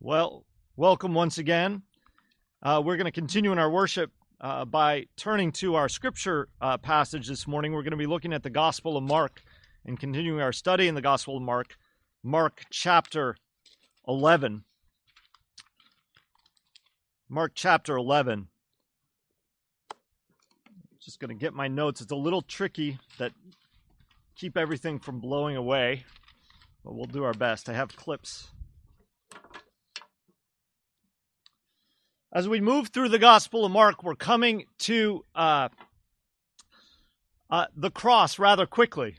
Well, welcome once again. Uh, we're going to continue in our worship uh, by turning to our scripture uh, passage this morning. We're going to be looking at the Gospel of Mark and continuing our study in the Gospel of Mark, Mark chapter 11. Mark chapter 11. Just going to get my notes. It's a little tricky that keep everything from blowing away, but we'll do our best. I have clips As we move through the Gospel of Mark, we're coming to uh, uh, the cross rather quickly.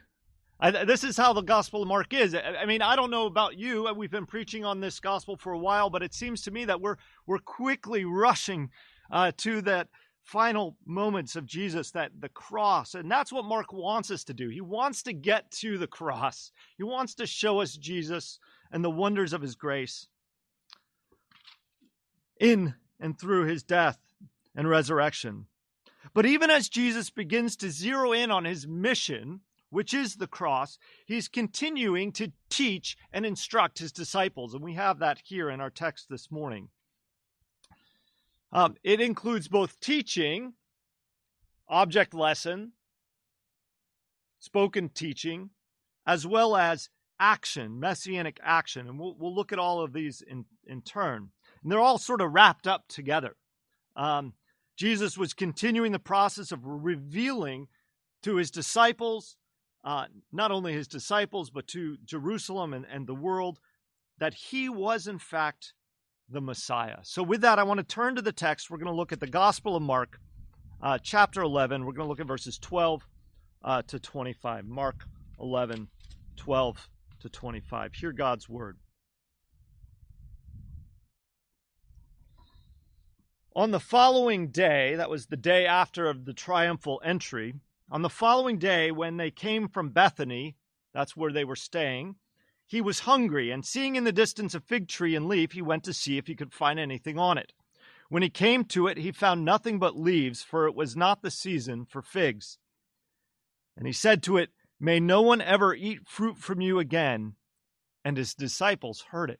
I, this is how the Gospel of Mark is. I, I, mean, I don't know about you. We've been preaching on this gospel for a while, but it seems to me that we're we're quickly rushing uh, to that final moments of Jesus, that the cross, and that's what Mark wants us to do. He wants to get to the cross. He wants to show us Jesus and the wonders of His grace. In and through his death and resurrection. But even as Jesus begins to zero in on his mission, which is the cross, he's continuing to teach and instruct his disciples. And we have that here in our text this morning. Um, it includes both teaching, object lesson, spoken teaching, as well as action, messianic action. And we'll, we'll look at all of these in, in turn. And they're all sort of wrapped up together. Um, Jesus was continuing the process of revealing to his disciples, uh, not only his disciples, but to Jerusalem and, and the world, that he was, in fact, the Messiah. So, with that, I want to turn to the text. We're going to look at the Gospel of Mark, uh, chapter 11. We're going to look at verses 12 uh, to 25. Mark 11, 12 to 25. Hear God's word. On the following day, that was the day after of the triumphal entry, on the following day when they came from Bethany, that's where they were staying, he was hungry, and seeing in the distance a fig tree and leaf, he went to see if he could find anything on it. When he came to it, he found nothing but leaves, for it was not the season for figs. And he said to it, May no one ever eat fruit from you again. And his disciples heard it.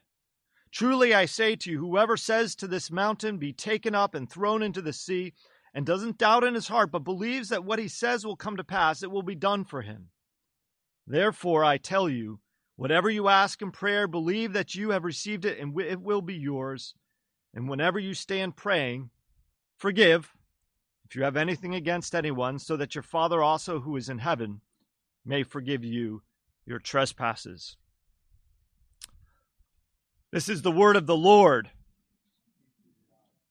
Truly I say to you, whoever says to this mountain, Be taken up and thrown into the sea, and doesn't doubt in his heart, but believes that what he says will come to pass, it will be done for him. Therefore I tell you, whatever you ask in prayer, believe that you have received it, and it will be yours. And whenever you stand praying, forgive if you have anything against anyone, so that your Father also who is in heaven may forgive you your trespasses. This is the word of the Lord.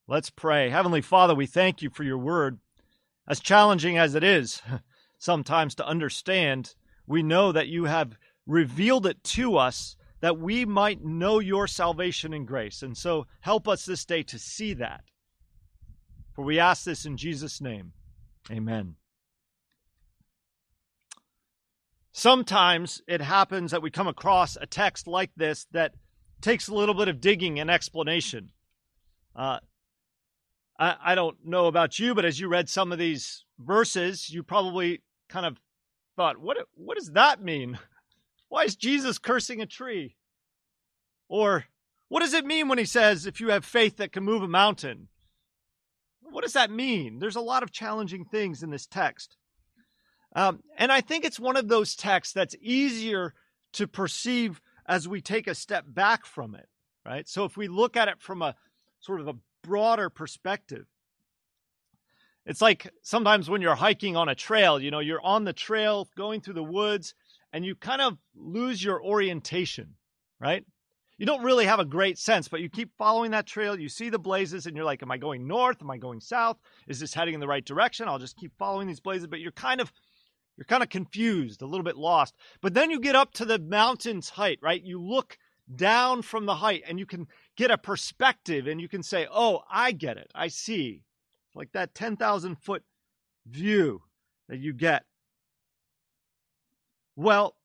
Let's pray. Heavenly Father, we thank you for your word. As challenging as it is sometimes to understand, we know that you have revealed it to us that we might know your salvation and grace. And so help us this day to see that. For we ask this in Jesus' name. Amen. Sometimes it happens that we come across a text like this that takes a little bit of digging and explanation. Uh, I, I don't know about you, but as you read some of these verses, you probably kind of thought, what, what does that mean? Why is Jesus cursing a tree? Or what does it mean when he says, if you have faith that can move a mountain? What does that mean? There's a lot of challenging things in this text. Um, and I think it's one of those texts that's easier to perceive as we take a step back from it, right? So if we look at it from a, sort of a broader perspective. It's like sometimes when you're hiking on a trail, you know, you're on the trail going through the woods and you kind of lose your orientation, right? You don't really have a great sense, but you keep following that trail. You see the blazes and you're like, am I going north? Am I going south? Is this heading in the right direction? I'll just keep following these blazes, but you're kind of you're kind of confused, a little bit lost. But then you get up to the mountain's height, right? You look down from the height and you can get a perspective and you can say, oh, I get it. I see. Like that 10,000 foot view that you get. Well,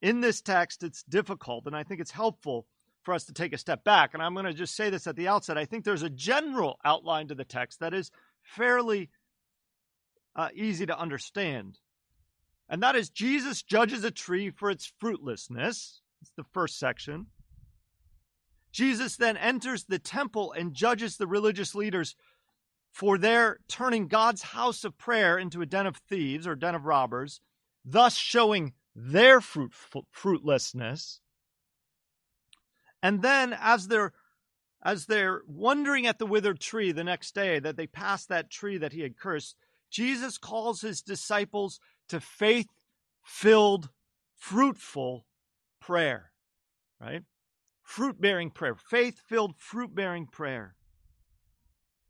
in this text, it's difficult, and I think it's helpful for us to take a step back. And I'm going to just say this at the outset. I think there's a general outline to the text that is fairly uh, easy to understand and that is Jesus judges a tree for its fruitlessness. It's the first section. Jesus then enters the temple and judges the religious leaders for their turning God's house of prayer into a den of thieves or den of robbers, thus showing their fruit, fruitlessness. And then as they're as they're wondering at the withered tree the next day that they passed that tree that he had cursed, Jesus calls his disciples to faith filled, fruitful prayer, right? Fruit bearing prayer, faith filled, fruit bearing prayer.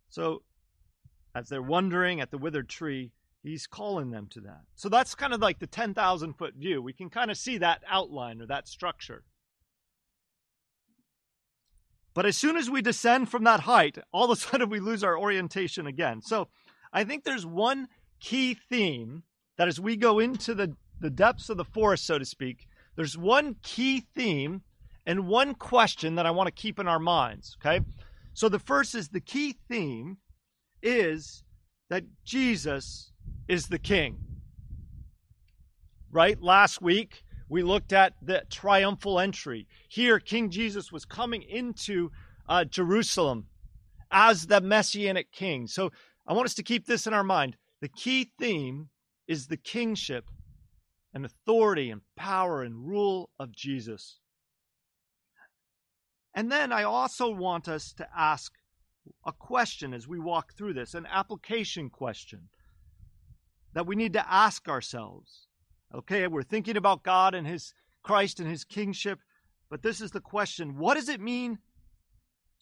So, as they're wondering at the withered tree, he's calling them to that. So, that's kind of like the 10,000 foot view. We can kind of see that outline or that structure. But as soon as we descend from that height, all of a sudden we lose our orientation again. So, I think there's one key theme that as we go into the, the depths of the forest, so to speak, there's one key theme and one question that I want to keep in our minds. Okay. So the first is the key theme is that Jesus is the king. Right? Last week, we looked at the triumphal entry. Here, King Jesus was coming into uh, Jerusalem as the messianic king. So I want us to keep this in our mind. The key theme is the kingship and authority and power and rule of Jesus. And then I also want us to ask a question as we walk through this, an application question that we need to ask ourselves. Okay, we're thinking about God and His Christ and His kingship, but this is the question what does it mean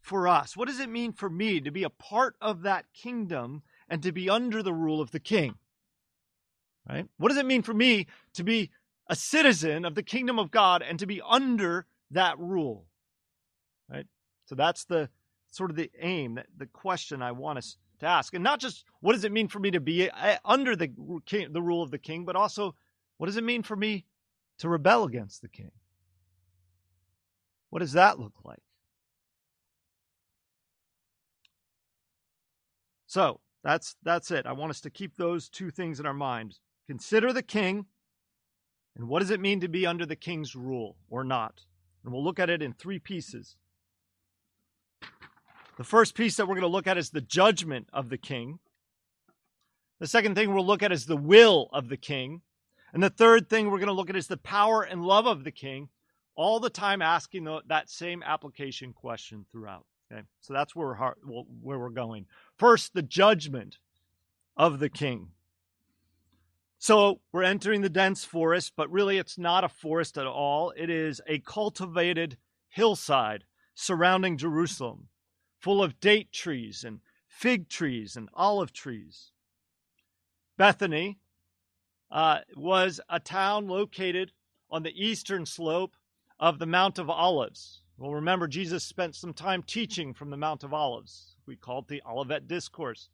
for us? What does it mean for me to be a part of that kingdom and to be under the rule of the king? Right? What does it mean for me to be a citizen of the kingdom of God and to be under that rule? Right? So that's the sort of the aim, the question I want us to ask. And not just what does it mean for me to be uh, under the the rule of the king, but also what does it mean for me to rebel against the king? What does that look like? So, that's that's it. I want us to keep those two things in our minds. Consider the king, and what does it mean to be under the king's rule or not? And we'll look at it in three pieces. The first piece that we're going to look at is the judgment of the king. The second thing we'll look at is the will of the king. And the third thing we're going to look at is the power and love of the king, all the time asking the, that same application question throughout. Okay, so that's where we're, where we're going. First, the judgment of the king. So we're entering the dense forest, but really it's not a forest at all. It is a cultivated hillside surrounding Jerusalem, full of date trees and fig trees and olive trees. Bethany uh, was a town located on the eastern slope of the Mount of Olives. Well, remember, Jesus spent some time teaching from the Mount of Olives. We call it the Olivet Discourse.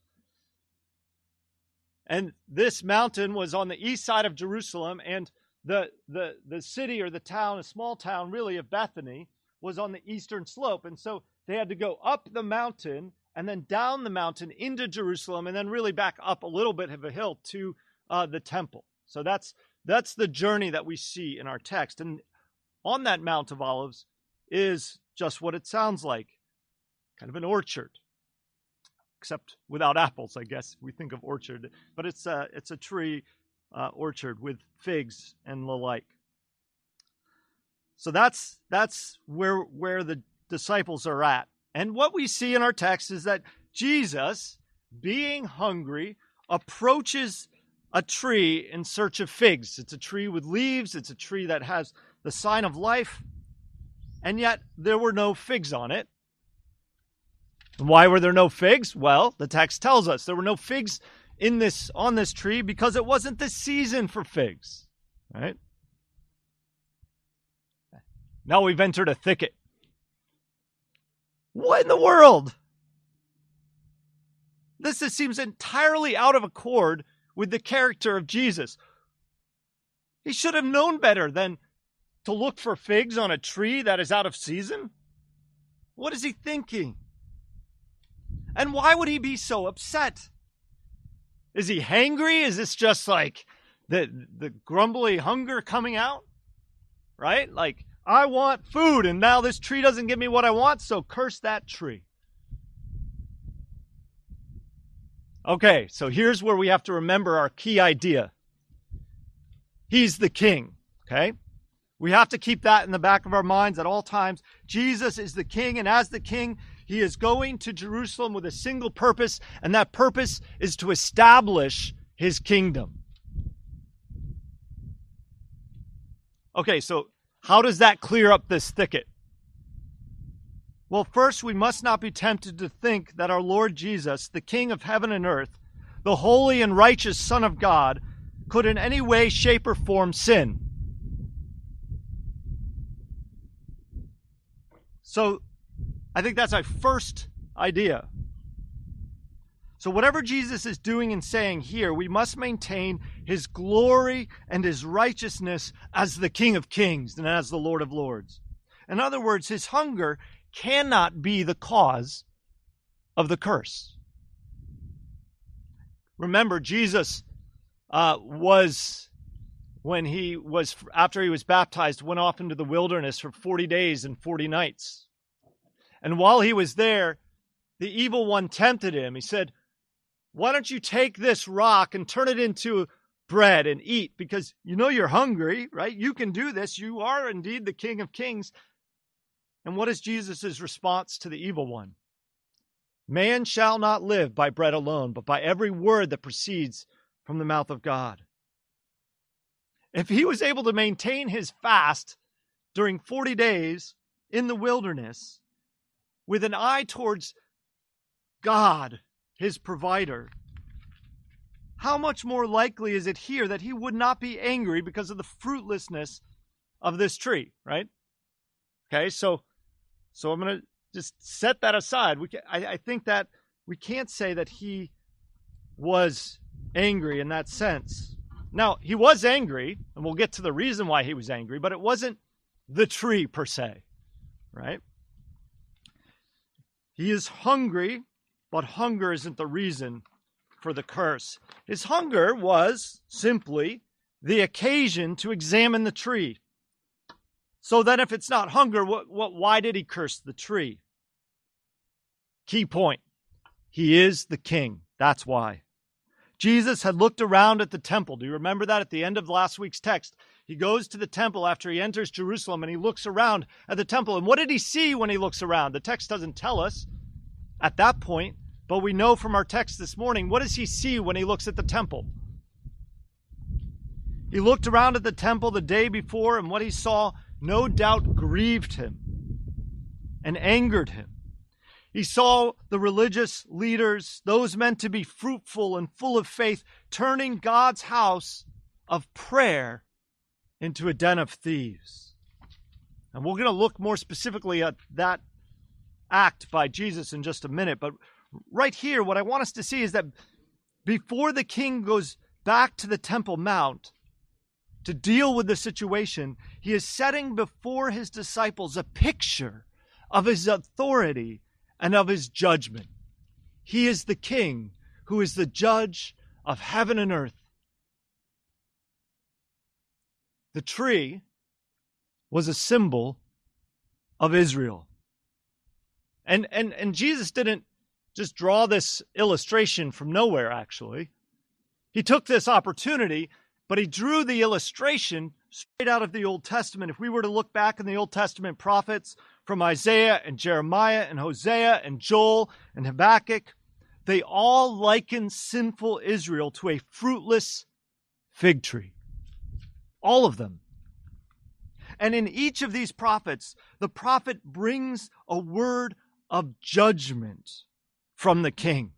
And this mountain was on the east side of Jerusalem, and the, the, the city or the town, a small town really of Bethany, was on the eastern slope. And so they had to go up the mountain and then down the mountain into Jerusalem, and then really back up a little bit of a hill to uh, the temple. So that's that's the journey that we see in our text. And on that Mount of Olives is just what it sounds like kind of an orchard except without apples, I guess we think of orchard. But it's a it's a tree uh, orchard with figs and the like. So that's that's where where the disciples are at And what we see in our text is that Jesus, being hungry, approaches a tree in search of figs. It's a tree with leaves, it's a tree that has the sign of life, and yet there were no figs on it. Why were there no figs? Well, the text tells us there were no figs in this on this tree because it wasn't the season for figs. Right? Now we've entered a thicket. What in the world? This seems entirely out of accord with the character of Jesus. He should have known better than to look for figs on a tree that is out of season. What is he thinking? And why would he be so upset? Is he hangry? Is this just like the the grumbly hunger coming out? Right? Like I want food and now this tree doesn't give me what I want, so curse that tree. Okay, so here's where we have to remember our key idea. He's the king, okay? We have to keep that in the back of our minds at all times. Jesus is the king, and as the king, he is going to Jerusalem with a single purpose, and that purpose is to establish his kingdom. Okay, so how does that clear up this thicket? Well, first, we must not be tempted to think that our Lord Jesus, the King of heaven and earth, the holy and righteous Son of God, could in any way, shape, or form sin. So, I think that's our first idea. So, whatever Jesus is doing and saying here, we must maintain his glory and his righteousness as the King of Kings and as the Lord of Lords. In other words, his hunger cannot be the cause of the curse. Remember, Jesus uh, was, when he was, after he was baptized, went off into the wilderness for 40 days and 40 nights. And while he was there, the evil one tempted him. He said, Why don't you take this rock and turn it into bread and eat? Because you know you're hungry, right? You can do this. You are indeed the King of Kings. And what is Jesus' response to the evil one? Man shall not live by bread alone, but by every word that proceeds from the mouth of God. If he was able to maintain his fast during 40 days in the wilderness with an eye towards God, his provider, how much more likely is it here that he would not be angry because of the fruitlessness of this tree, right? Okay, so so I'm to just set that aside. We can, I, I think that we can't say that he was angry in that sense. Now, he was angry, and we'll get to the reason why he was angry, but it wasn't the tree per se, right? He is hungry, but hunger isn't the reason for the curse. His hunger was simply the occasion to examine the tree. So then, if it's not hunger, what, what, why did he curse the tree? Key point He is the king. That's why. Jesus had looked around at the temple. Do you remember that at the end of last week's text? He goes to the temple after he enters Jerusalem and he looks around at the temple. And what did he see when he looks around? The text doesn't tell us at that point, but we know from our text this morning what does he see when he looks at the temple? He looked around at the temple the day before, and what he saw no doubt grieved him and angered him. He saw the religious leaders, those meant to be fruitful and full of faith, turning God's house of prayer into a den of thieves. And we're going to look more specifically at that act by Jesus in just a minute. But right here, what I want us to see is that before the king goes back to the Temple Mount, to deal with the situation, he is setting before his disciples a picture of his authority and of his judgment. He is the king who is the judge of heaven and earth. The tree was a symbol of Israel. And and and Jesus didn't just draw this illustration from nowhere actually. He took this opportunity but he drew the illustration straight out of the Old Testament. If we were to look back in the Old Testament prophets, from Isaiah and Jeremiah and Hosea and Joel and Habakkuk, they all liken sinful Israel to a fruitless fig tree. All of them. And in each of these prophets, the prophet brings a word of judgment from the king.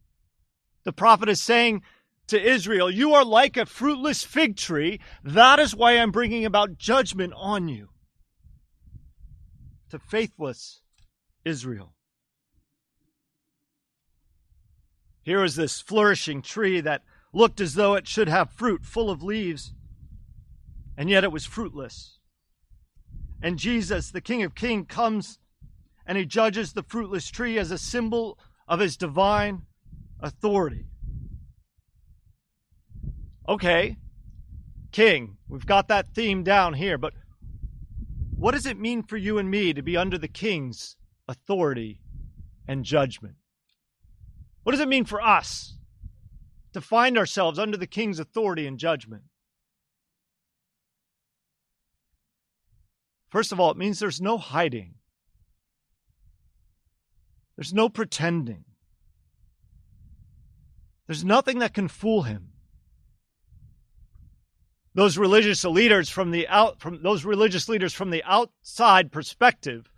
The prophet is saying to Israel, You are like a fruitless fig tree. That is why I'm bringing about judgment on you. To faithless Israel. Here is this flourishing tree that looked as though it should have fruit full of leaves, and yet it was fruitless. And Jesus, the King of Kings, comes and he judges the fruitless tree as a symbol of his divine authority. Okay, king, we've got that theme down here, but what does it mean for you and me to be under the king's authority and judgment? What does it mean for us to find ourselves under the king's authority and judgment? First of all, it means there's no hiding. There's no pretending. There's nothing that can fool him. Those religious leaders from the out from those religious leaders from the outside perspective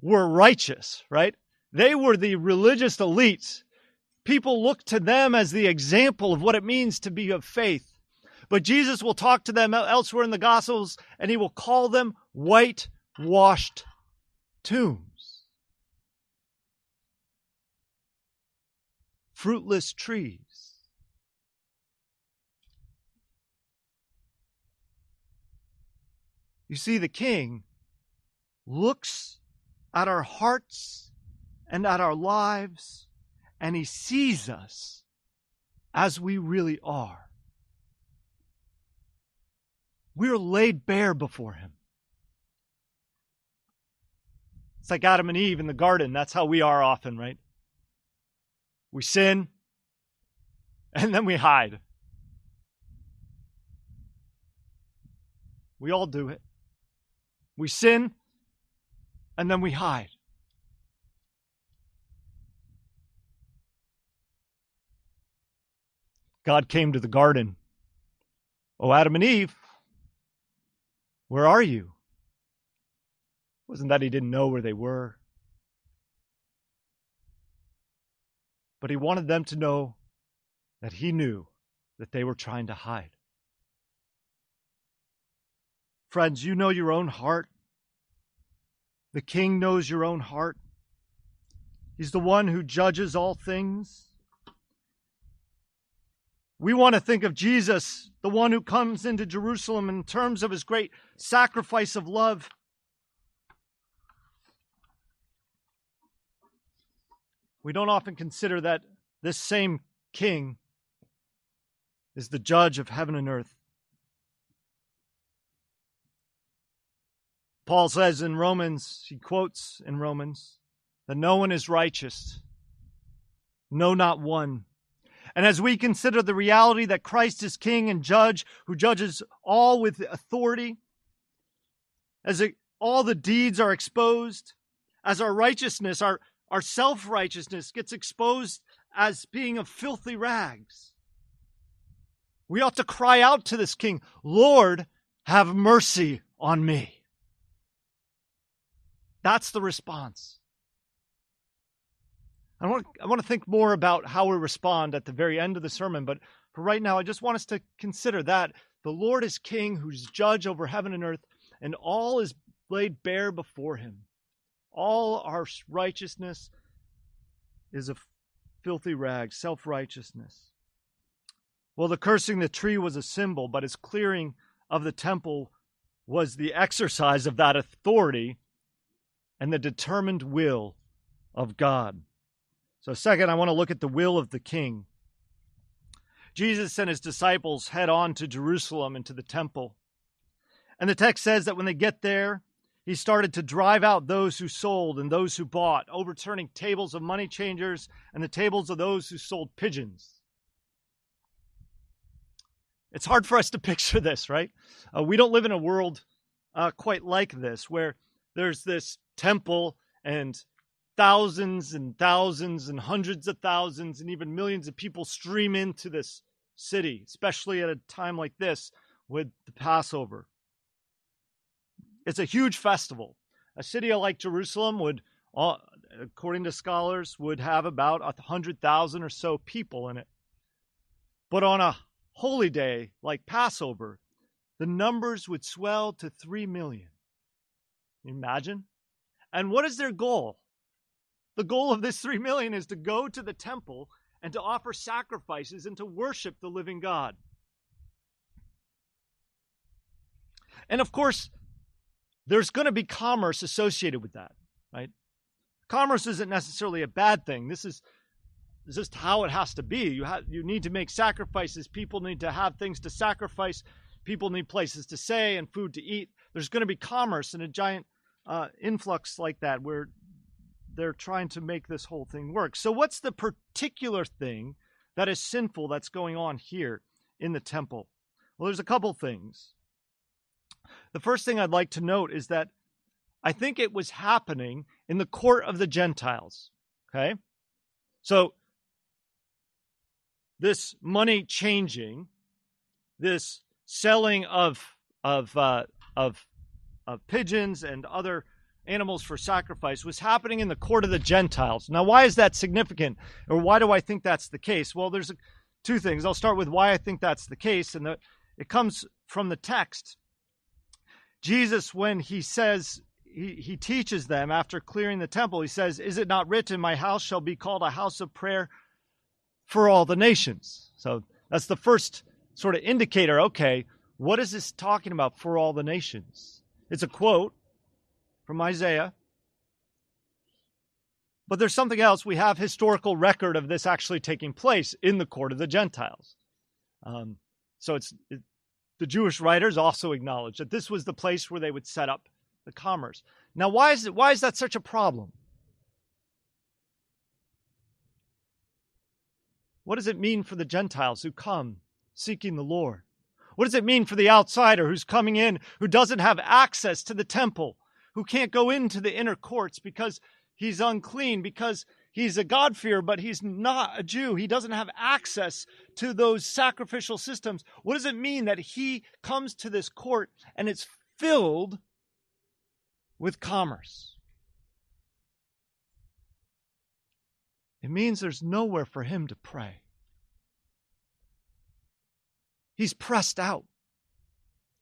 were righteous, right? They were the religious elites. People looked to them as the example of what it means to be of faith. But Jesus will talk to them elsewhere in the Gospels and he will call them whitewashed tombs. fruitless trees. You see, the king looks at our hearts and at our lives, and he sees us as we really are. We're laid bare before him. It's like Adam and Eve in the garden. That's how we are often, right? We sin, and then we hide. We all do it. We sin, and then we hide. God came to the garden. Oh, Adam and Eve, where are you? Wasn't that he didn't know where they were? But he wanted them to know that he knew that they were trying to hide. Friends, you know your own heart. The king knows your own heart. He's the one who judges all things. We want to think of Jesus, the one who comes into Jerusalem in terms of his great sacrifice of love. We don't often consider that this same king is the judge of heaven and earth. Paul says in Romans, he quotes in Romans, that no one is righteous, no, not one. And as we consider the reality that Christ is king and judge who judges all with authority, as it, all the deeds are exposed, as our righteousness, our, our self righteousness gets exposed as being of filthy rags. We ought to cry out to this king, Lord, have mercy on me. That's the response. I want, I want to think more about how we respond at the very end of the sermon, but for right now, I just want us to consider that the Lord is king who's judge over heaven and earth, and all is laid bare before him. All our righteousness is a filthy rag, self righteousness. Well, the cursing the tree was a symbol, but his clearing of the temple was the exercise of that authority and the determined will of God. So, second, I want to look at the will of the king. Jesus and his disciples head on to Jerusalem and to the temple. And the text says that when they get there, he started to drive out those who sold and those who bought, overturning tables of money changers and the tables of those who sold pigeons. It's hard for us to picture this, right? Uh, we don't live in a world uh, quite like this, where there's this temple and thousands and thousands and hundreds of thousands and even millions of people stream into this city, especially at a time like this with the Passover. It's a huge festival. A city like Jerusalem would, uh, according to scholars, would have about a hundred thousand or so people in it. But on a holy day like Passover, the numbers would swell to three million. Imagine. And what is their goal? The goal of this three million is to go to the temple and to offer sacrifices and to worship the living God. And of course, there's going to be commerce associated with that, right? Commerce isn't necessarily a bad thing. This is just how it has to be. You have you need to make sacrifices. People need to have things to sacrifice. People need places to stay and food to eat. There's going to be commerce and a giant uh, influx like that where they're trying to make this whole thing work. So, what's the particular thing that is sinful that's going on here in the temple? Well, there's a couple things. The first thing I'd like to note is that I think it was happening in the court of the Gentiles. Okay? So, this money changing, this selling of of uh, of of pigeons and other animals for sacrifice was happening in the court of the Gentiles. Now, why is that significant, or why do I think that's the case? Well, there's a, two things. I'll start with why I think that's the case, and the, it comes from the text. Jesus, when he says he, he teaches them after clearing the temple, he says, "Is it not written, My house shall be called a house of prayer for all the nations?" So that's the first sort of indicator. Okay, what is this talking about for all the nations? It's a quote from Isaiah. But there's something else. We have historical record of this actually taking place in the court of the Gentiles. Um, so it's it, the Jewish writers also acknowledge that this was the place where they would set up the commerce. Now, why is it? Why is that such a problem? What does it mean for the Gentiles who come seeking the Lord? What does it mean for the outsider who's coming in who doesn't have access to the temple, who can't go into the inner courts because he's unclean, because he's a God-fearer, but he's not a Jew. He doesn't have access to those sacrificial systems. What does it mean that he comes to this court and it's filled with commerce? It means there's nowhere for him to pray. He's pressed out.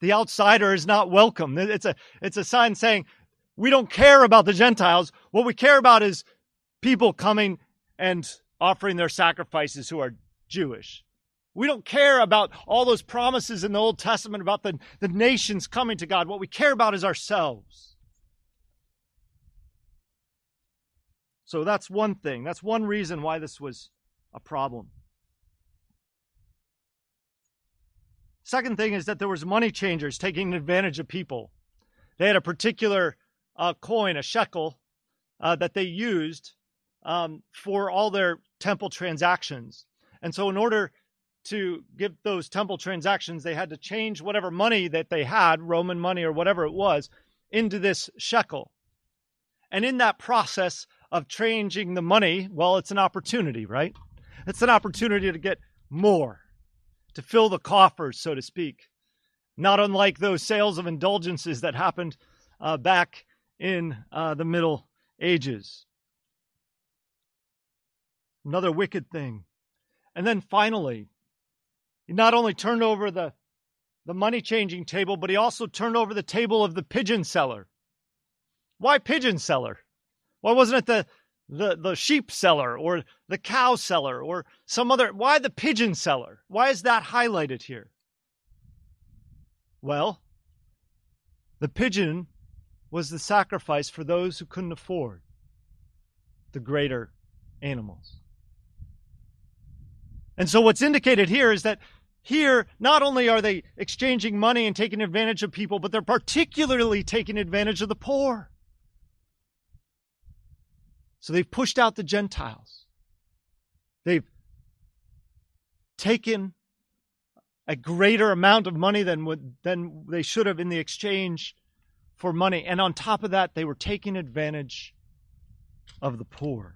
The outsider is not welcome. It's a, it's a sign saying, we don't care about the Gentiles. What we care about is people coming and offering their sacrifices who are Jewish. We don't care about all those promises in the Old Testament about the, the nations coming to God. What we care about is ourselves. So that's one thing. That's one reason why this was a problem. Second thing is that there was money changers taking advantage of people. They had a particular uh, coin, a shekel, uh, that they used um, for all their temple transactions. And so, in order to give those temple transactions, they had to change whatever money that they had, Roman money or whatever it was, into this shekel. And in that process of changing the money, well, it's an opportunity, right? It's an opportunity to get more, to fill the coffers, so to speak. Not unlike those sales of indulgences that happened uh, back in uh, the Middle Ages. Another wicked thing. And then finally, he not only turned over the, the money changing table, but he also turned over the table of the pigeon seller. Why pigeon seller? Why wasn't it the, the, the sheep seller or the cow seller or some other? Why the pigeon seller? Why is that highlighted here? Well, the pigeon was the sacrifice for those who couldn't afford the greater animals. And so, what's indicated here is that here, not only are they exchanging money and taking advantage of people, but they're particularly taking advantage of the poor. So, they've pushed out the Gentiles. They've taken a greater amount of money than, than they should have in the exchange for money. And on top of that, they were taking advantage of the poor.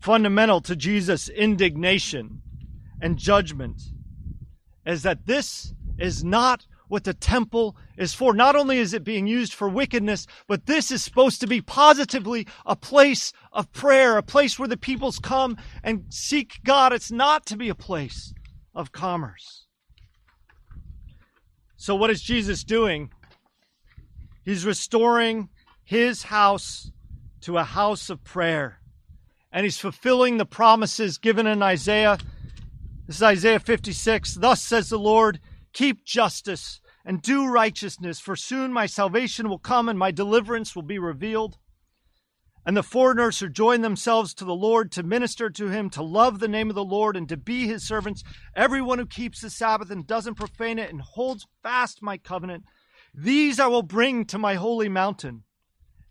Fundamental to Jesus' indignation and judgment is that this is not what the temple is for. Not only is it being used for wickedness, but this is supposed to be positively a place of prayer, a place where the peoples come and seek God. It's not to be a place of commerce. So, what is Jesus doing? He's restoring his house to a house of prayer. And he's fulfilling the promises given in Isaiah. This is Isaiah 56. Thus says the Lord, keep justice and do righteousness, for soon my salvation will come and my deliverance will be revealed. And the foreigners who join themselves to the Lord to minister to him, to love the name of the Lord, and to be his servants, everyone who keeps the Sabbath and doesn't profane it and holds fast my covenant, these I will bring to my holy mountain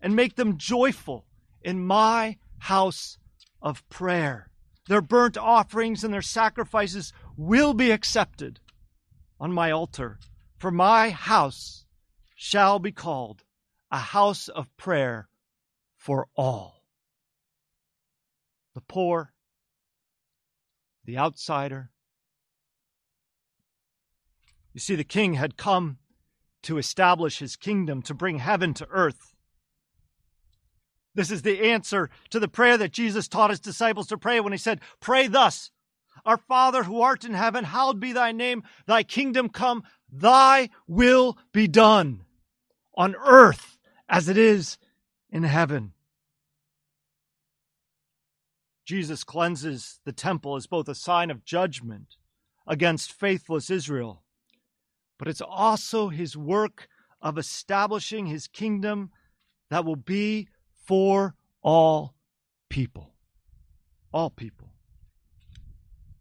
and make them joyful in my house of prayer. Their burnt offerings and their sacrifices will be accepted on my altar for my house shall be called a house of prayer for all the poor, the outsider. You see, the king had come to establish his kingdom, to bring heaven to earth. This is the answer to the prayer that Jesus taught his disciples to pray when he said, Pray thus Our Father who art in heaven, hallowed be thy name, thy kingdom come, Thy will be done on earth as it is in heaven. Jesus cleanses the temple as both a sign of judgment against faithless Israel, but it's also his work of establishing his kingdom that will be for all people. All people.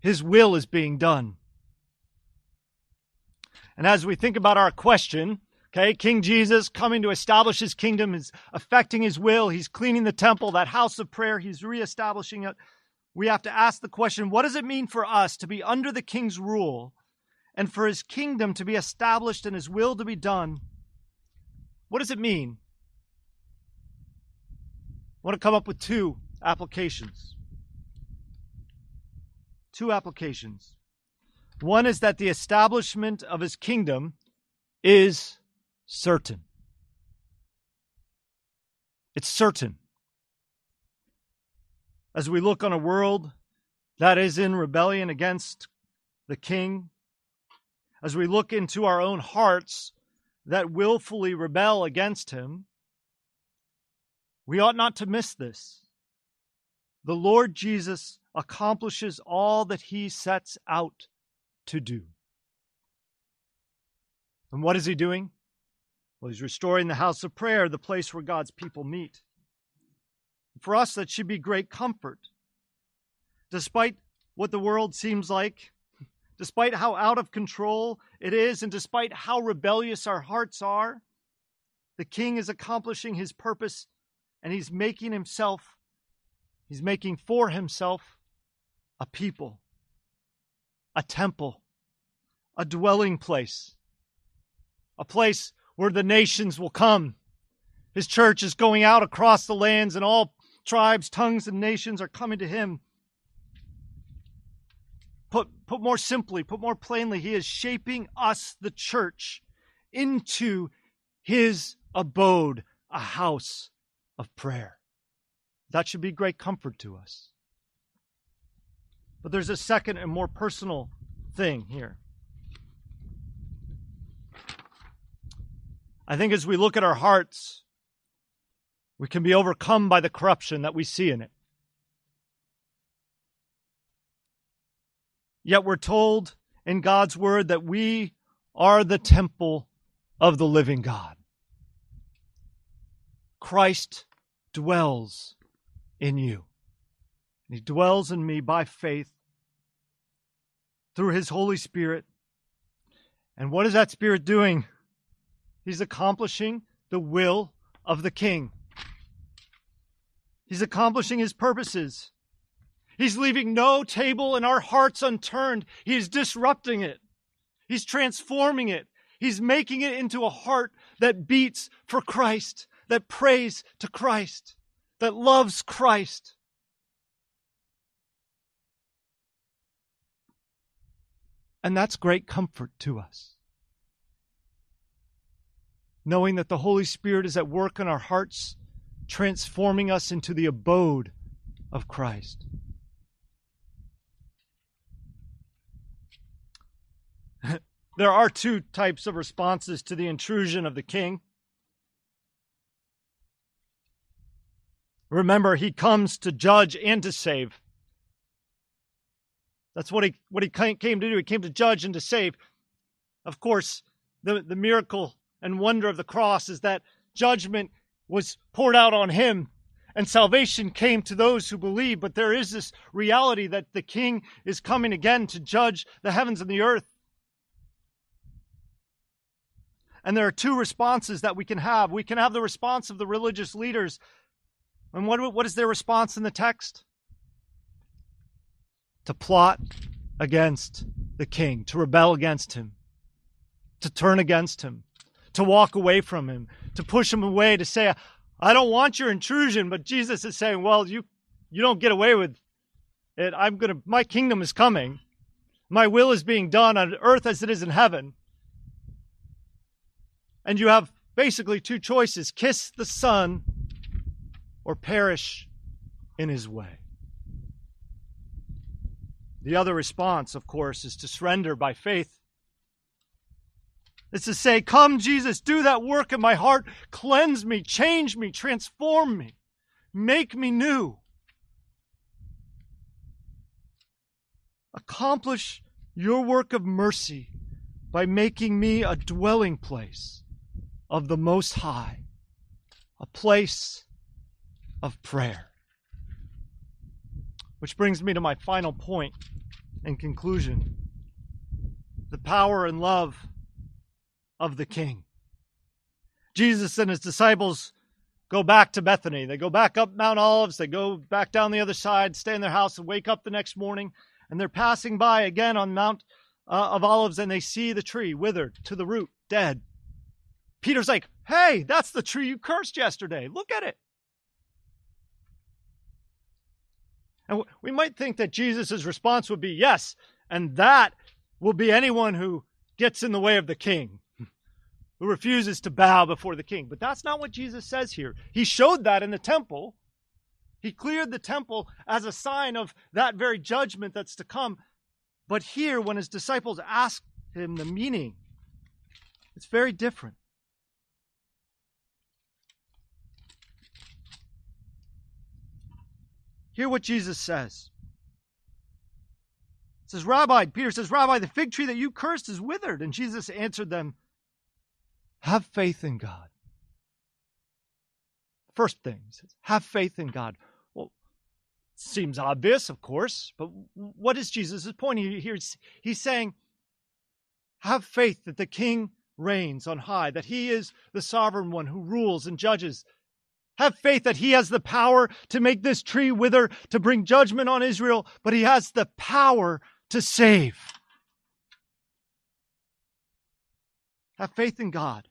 His will is being done. And as we think about our question, okay, King Jesus coming to establish his kingdom is affecting his will. He's cleaning the temple, that house of prayer, he's reestablishing it. We have to ask the question what does it mean for us to be under the king's rule and for his kingdom to be established and his will to be done? What does it mean? I want to come up with two applications. Two applications. One is that the establishment of his kingdom is certain. It's certain. As we look on a world that is in rebellion against the king, as we look into our own hearts that willfully rebel against him, we ought not to miss this. The Lord Jesus accomplishes all that he sets out to do. And what is he doing? Well, he's restoring the house of prayer, the place where God's people meet. For us, that should be great comfort. Despite what the world seems like, despite how out of control it is, and despite how rebellious our hearts are, the king is accomplishing his purpose and he's making himself, he's making for himself a people a temple, a dwelling place, a place where the nations will come. His church is going out across the lands, and all tribes, tongues, and nations are coming to him. Put, put more simply, put more plainly, he is shaping us, the church, into his abode, a house of prayer. That should be great comfort to us. But there's a second and more personal thing here. I think as we look at our hearts, we can be overcome by the corruption that we see in it. Yet we're told in God's word that we are the temple of the living God. Christ dwells in you. He dwells in me by faith through his Holy Spirit. And what is that Spirit doing? He's accomplishing the will of the King. He's accomplishing his purposes. He's leaving no table in our hearts unturned. He is disrupting it. He's transforming it. He's making it into a heart that beats for Christ, that prays to Christ, that loves Christ. And that's great comfort to us. Knowing that the Holy Spirit is at work in our hearts, transforming us into the abode of Christ. there are two types of responses to the intrusion of the king. Remember, he comes to judge and to save. That's what he what he came to do. He came to judge and to save. Of course, the, the miracle and wonder of the cross is that judgment was poured out on him and salvation came to those who believe. But there is this reality that the king is coming again to judge the heavens and the earth. And there are two responses that we can have. We can have the response of the religious leaders. And what, what is their response in the text? to plot against the king, to rebel against him, to turn against him, to walk away from him, to push him away, to say, I don't want your intrusion. But Jesus is saying, Well, you, you don't get away with it. I'm going to, my kingdom is coming. My will is being done on earth as it is in heaven. And you have basically two choices kiss the Son or perish in his way. The other response, of course, is to surrender by faith. It's to say, Come, Jesus, do that work in my heart. Cleanse me, change me, transform me, make me new. Accomplish your work of mercy by making me a dwelling place of the Most High, a place of prayer. Which brings me to my final point and conclusion the power and love of the King. Jesus and his disciples go back to Bethany. They go back up Mount Olives. They go back down the other side, stay in their house, and wake up the next morning. And they're passing by again on Mount uh, of Olives, and they see the tree withered to the root, dead. Peter's like, Hey, that's the tree you cursed yesterday. Look at it. And we might think that Jesus' response would be yes, and that will be anyone who gets in the way of the king, who refuses to bow before the king. But that's not what Jesus says here. He showed that in the temple. He cleared the temple as a sign of that very judgment that's to come. But here, when his disciples ask him the meaning, it's very different. Hear what Jesus says. It says, Rabbi, Peter says, Rabbi, the fig tree that you cursed is withered. And Jesus answered them, Have faith in God. First thing, says, have faith in God. Well, seems obvious, of course, but what is Jesus' point here? He's saying, Have faith that the king reigns on high, that he is the sovereign one who rules and judges, have faith that he has the power to make this tree wither, to bring judgment on Israel, but he has the power to save. Have faith in God.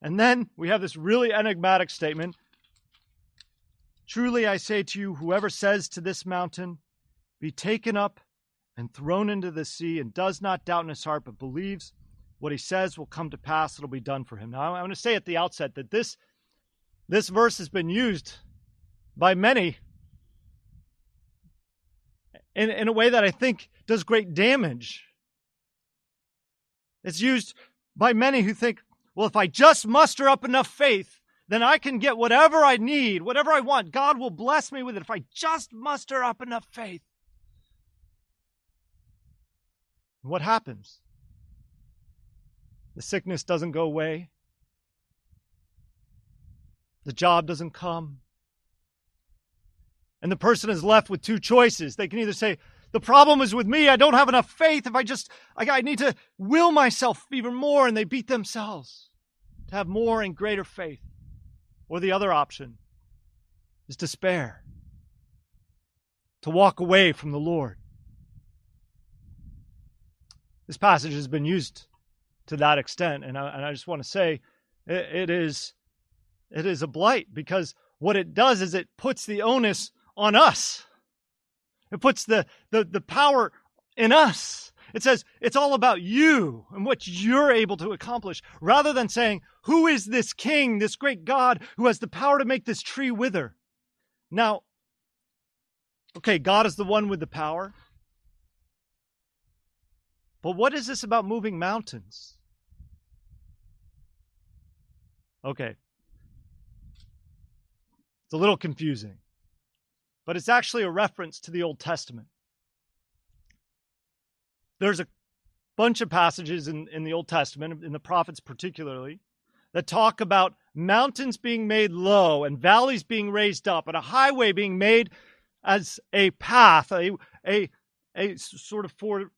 And then we have this really enigmatic statement Truly I say to you, whoever says to this mountain, Be taken up and thrown into the sea, and does not doubt in his heart, but believes what he says will come to pass, it'll be done for him. Now, I want to say at the outset that this this verse has been used by many in, in a way that I think does great damage. It's used by many who think, well, if I just muster up enough faith, then I can get whatever I need, whatever I want. God will bless me with it if I just muster up enough faith. What happens? The sickness doesn't go away. The job doesn't come. And the person is left with two choices. They can either say, the problem is with me. I don't have enough faith. If I just, I, I need to will myself even more, and they beat themselves to have more and greater faith. Or the other option is despair, to walk away from the Lord. This passage has been used to that extent. And I, and I just want to say it, it is it is a blight because what it does is it puts the onus on us. It puts the, the, the power in us. It says it's all about you and what you're able to accomplish rather than saying, Who is this king, this great God who has the power to make this tree wither? Now, okay, God is the one with the power. But what is this about moving mountains? Okay. It's a little confusing, but it's actually a reference to the Old Testament. There's a bunch of passages in, in the Old Testament, in the prophets particularly, that talk about mountains being made low and valleys being raised up and a highway being made as a path, a, a, a sort of for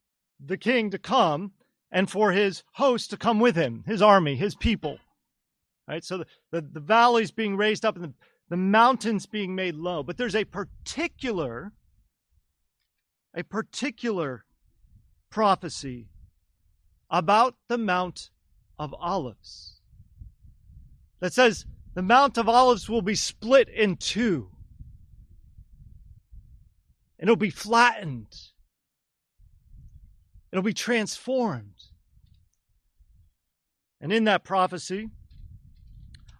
the king to come and for his host to come with him, his army, his people. Right? So the, the, the valleys being raised up and the, the mountains being made low. But there's a particular, a particular prophecy about the Mount of Olives that says the Mount of Olives will be split in two and it'll be flattened, it'll be transformed. And in that prophecy,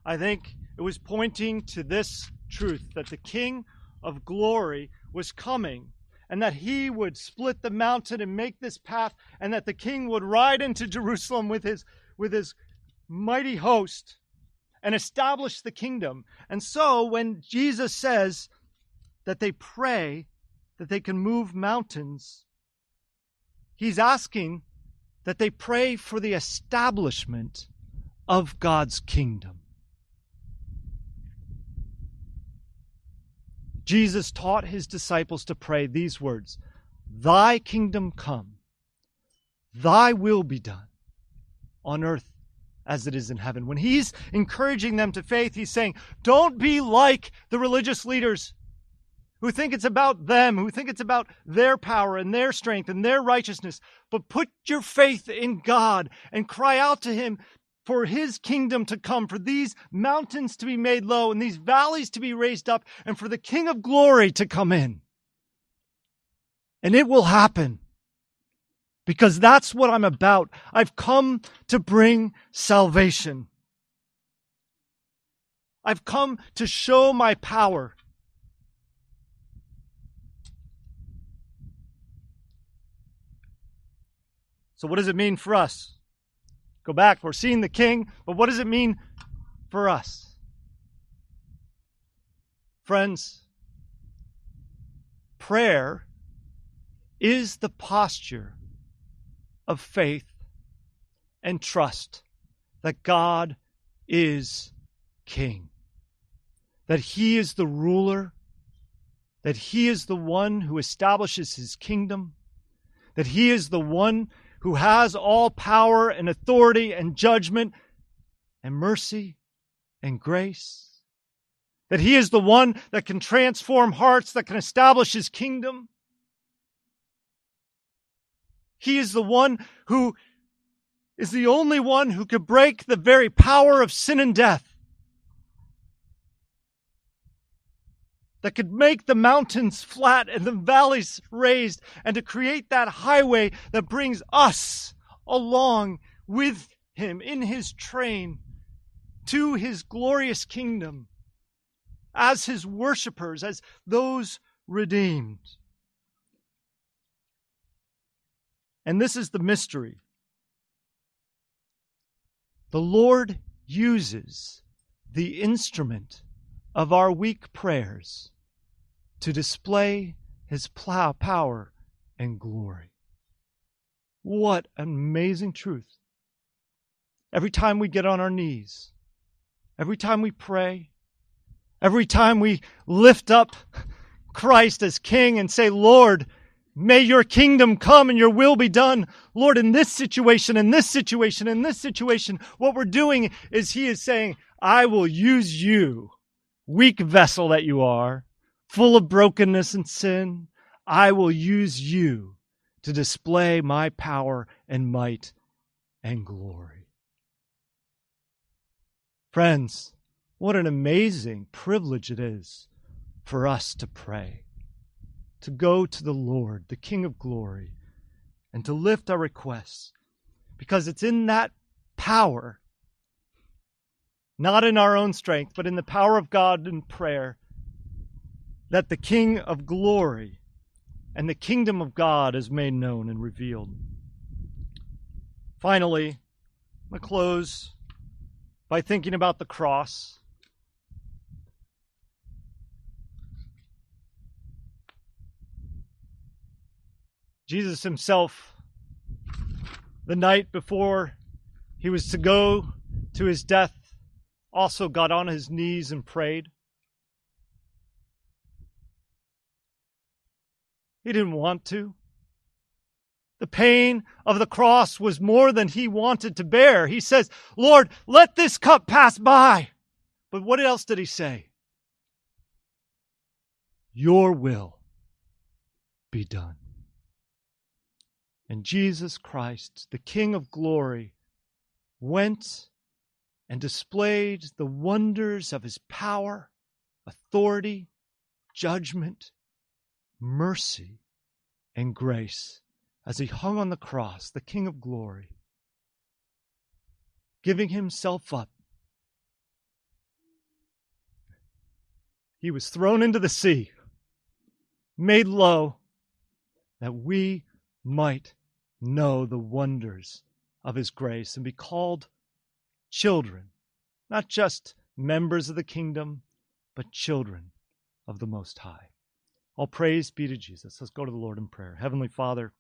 I think it was pointing to this truth that the King of glory was coming and that he would split the mountain and make this path, and that the king would ride into Jerusalem with his, with his mighty host and establish the kingdom. And so when Jesus says that they pray that they can move mountains, he's asking that they pray for the establishment of God's kingdom. Jesus taught his disciples to pray these words Thy kingdom come, thy will be done on earth as it is in heaven. When he's encouraging them to faith, he's saying, Don't be like the religious leaders who think it's about them, who think it's about their power and their strength and their righteousness, but put your faith in God and cry out to him for his kingdom to come, for these mountains to be made low and these valleys to be raised up, and for the King of glory to come in. And it will happen because that's what I'm about. I've come to bring salvation. I've come to show my power. So, what does it mean for us? Go back. We're seeing the king, but what does it mean for us? Friends, prayer is the posture of faith and trust that God is king, that he is the ruler, that he is the one who establishes his kingdom, that he is the one who has all power and authority and judgment and mercy and grace. That he is the one that can transform hearts, that can establish his kingdom. He is the one who is the only one who could break the very power of sin and death. That could make the mountains flat and the valleys raised, and to create that highway that brings us along with him in his train to his glorious kingdom as his worshippers, as those redeemed. And this is the mystery. The Lord uses the instrument of our weak prayers to display his plow power and glory. What an amazing truth. Every time we get on our knees, every time we pray, every time we lift up Christ as King and say, Lord, may your kingdom come and your will be done. Lord, in this situation, in this situation, in this situation, what we're doing is He is saying, I will use you, weak vessel that you are, full of brokenness and sin, I will use you to display my power and might and glory. Friends, what an amazing privilege it is for us to pray, to go to the Lord, the King of glory, and to lift our requests, because it's in that power, not in our own strength, but in the power of God in prayer, that the King of glory and the kingdom of God is made known and revealed. Finally, I'm going to close by thinking about the cross. Jesus himself, the night before he was to go to his death, also got on his knees and prayed. He didn't want to. The pain of the cross was more than he wanted to bear. He says, Lord, let this cup pass by. But what else did he say? Your will be done. And Jesus Christ, the King of glory, went and displayed the wonders of his power, authority, judgment, mercy, and grace as he hung on the cross, the King of glory, giving himself up. He was thrown into the sea, made low, that we might know the wonders of his grace and be called children, not just members of the kingdom, but children of the Most High. All praise be to Jesus. Let's go to the Lord in prayer. Heavenly Father,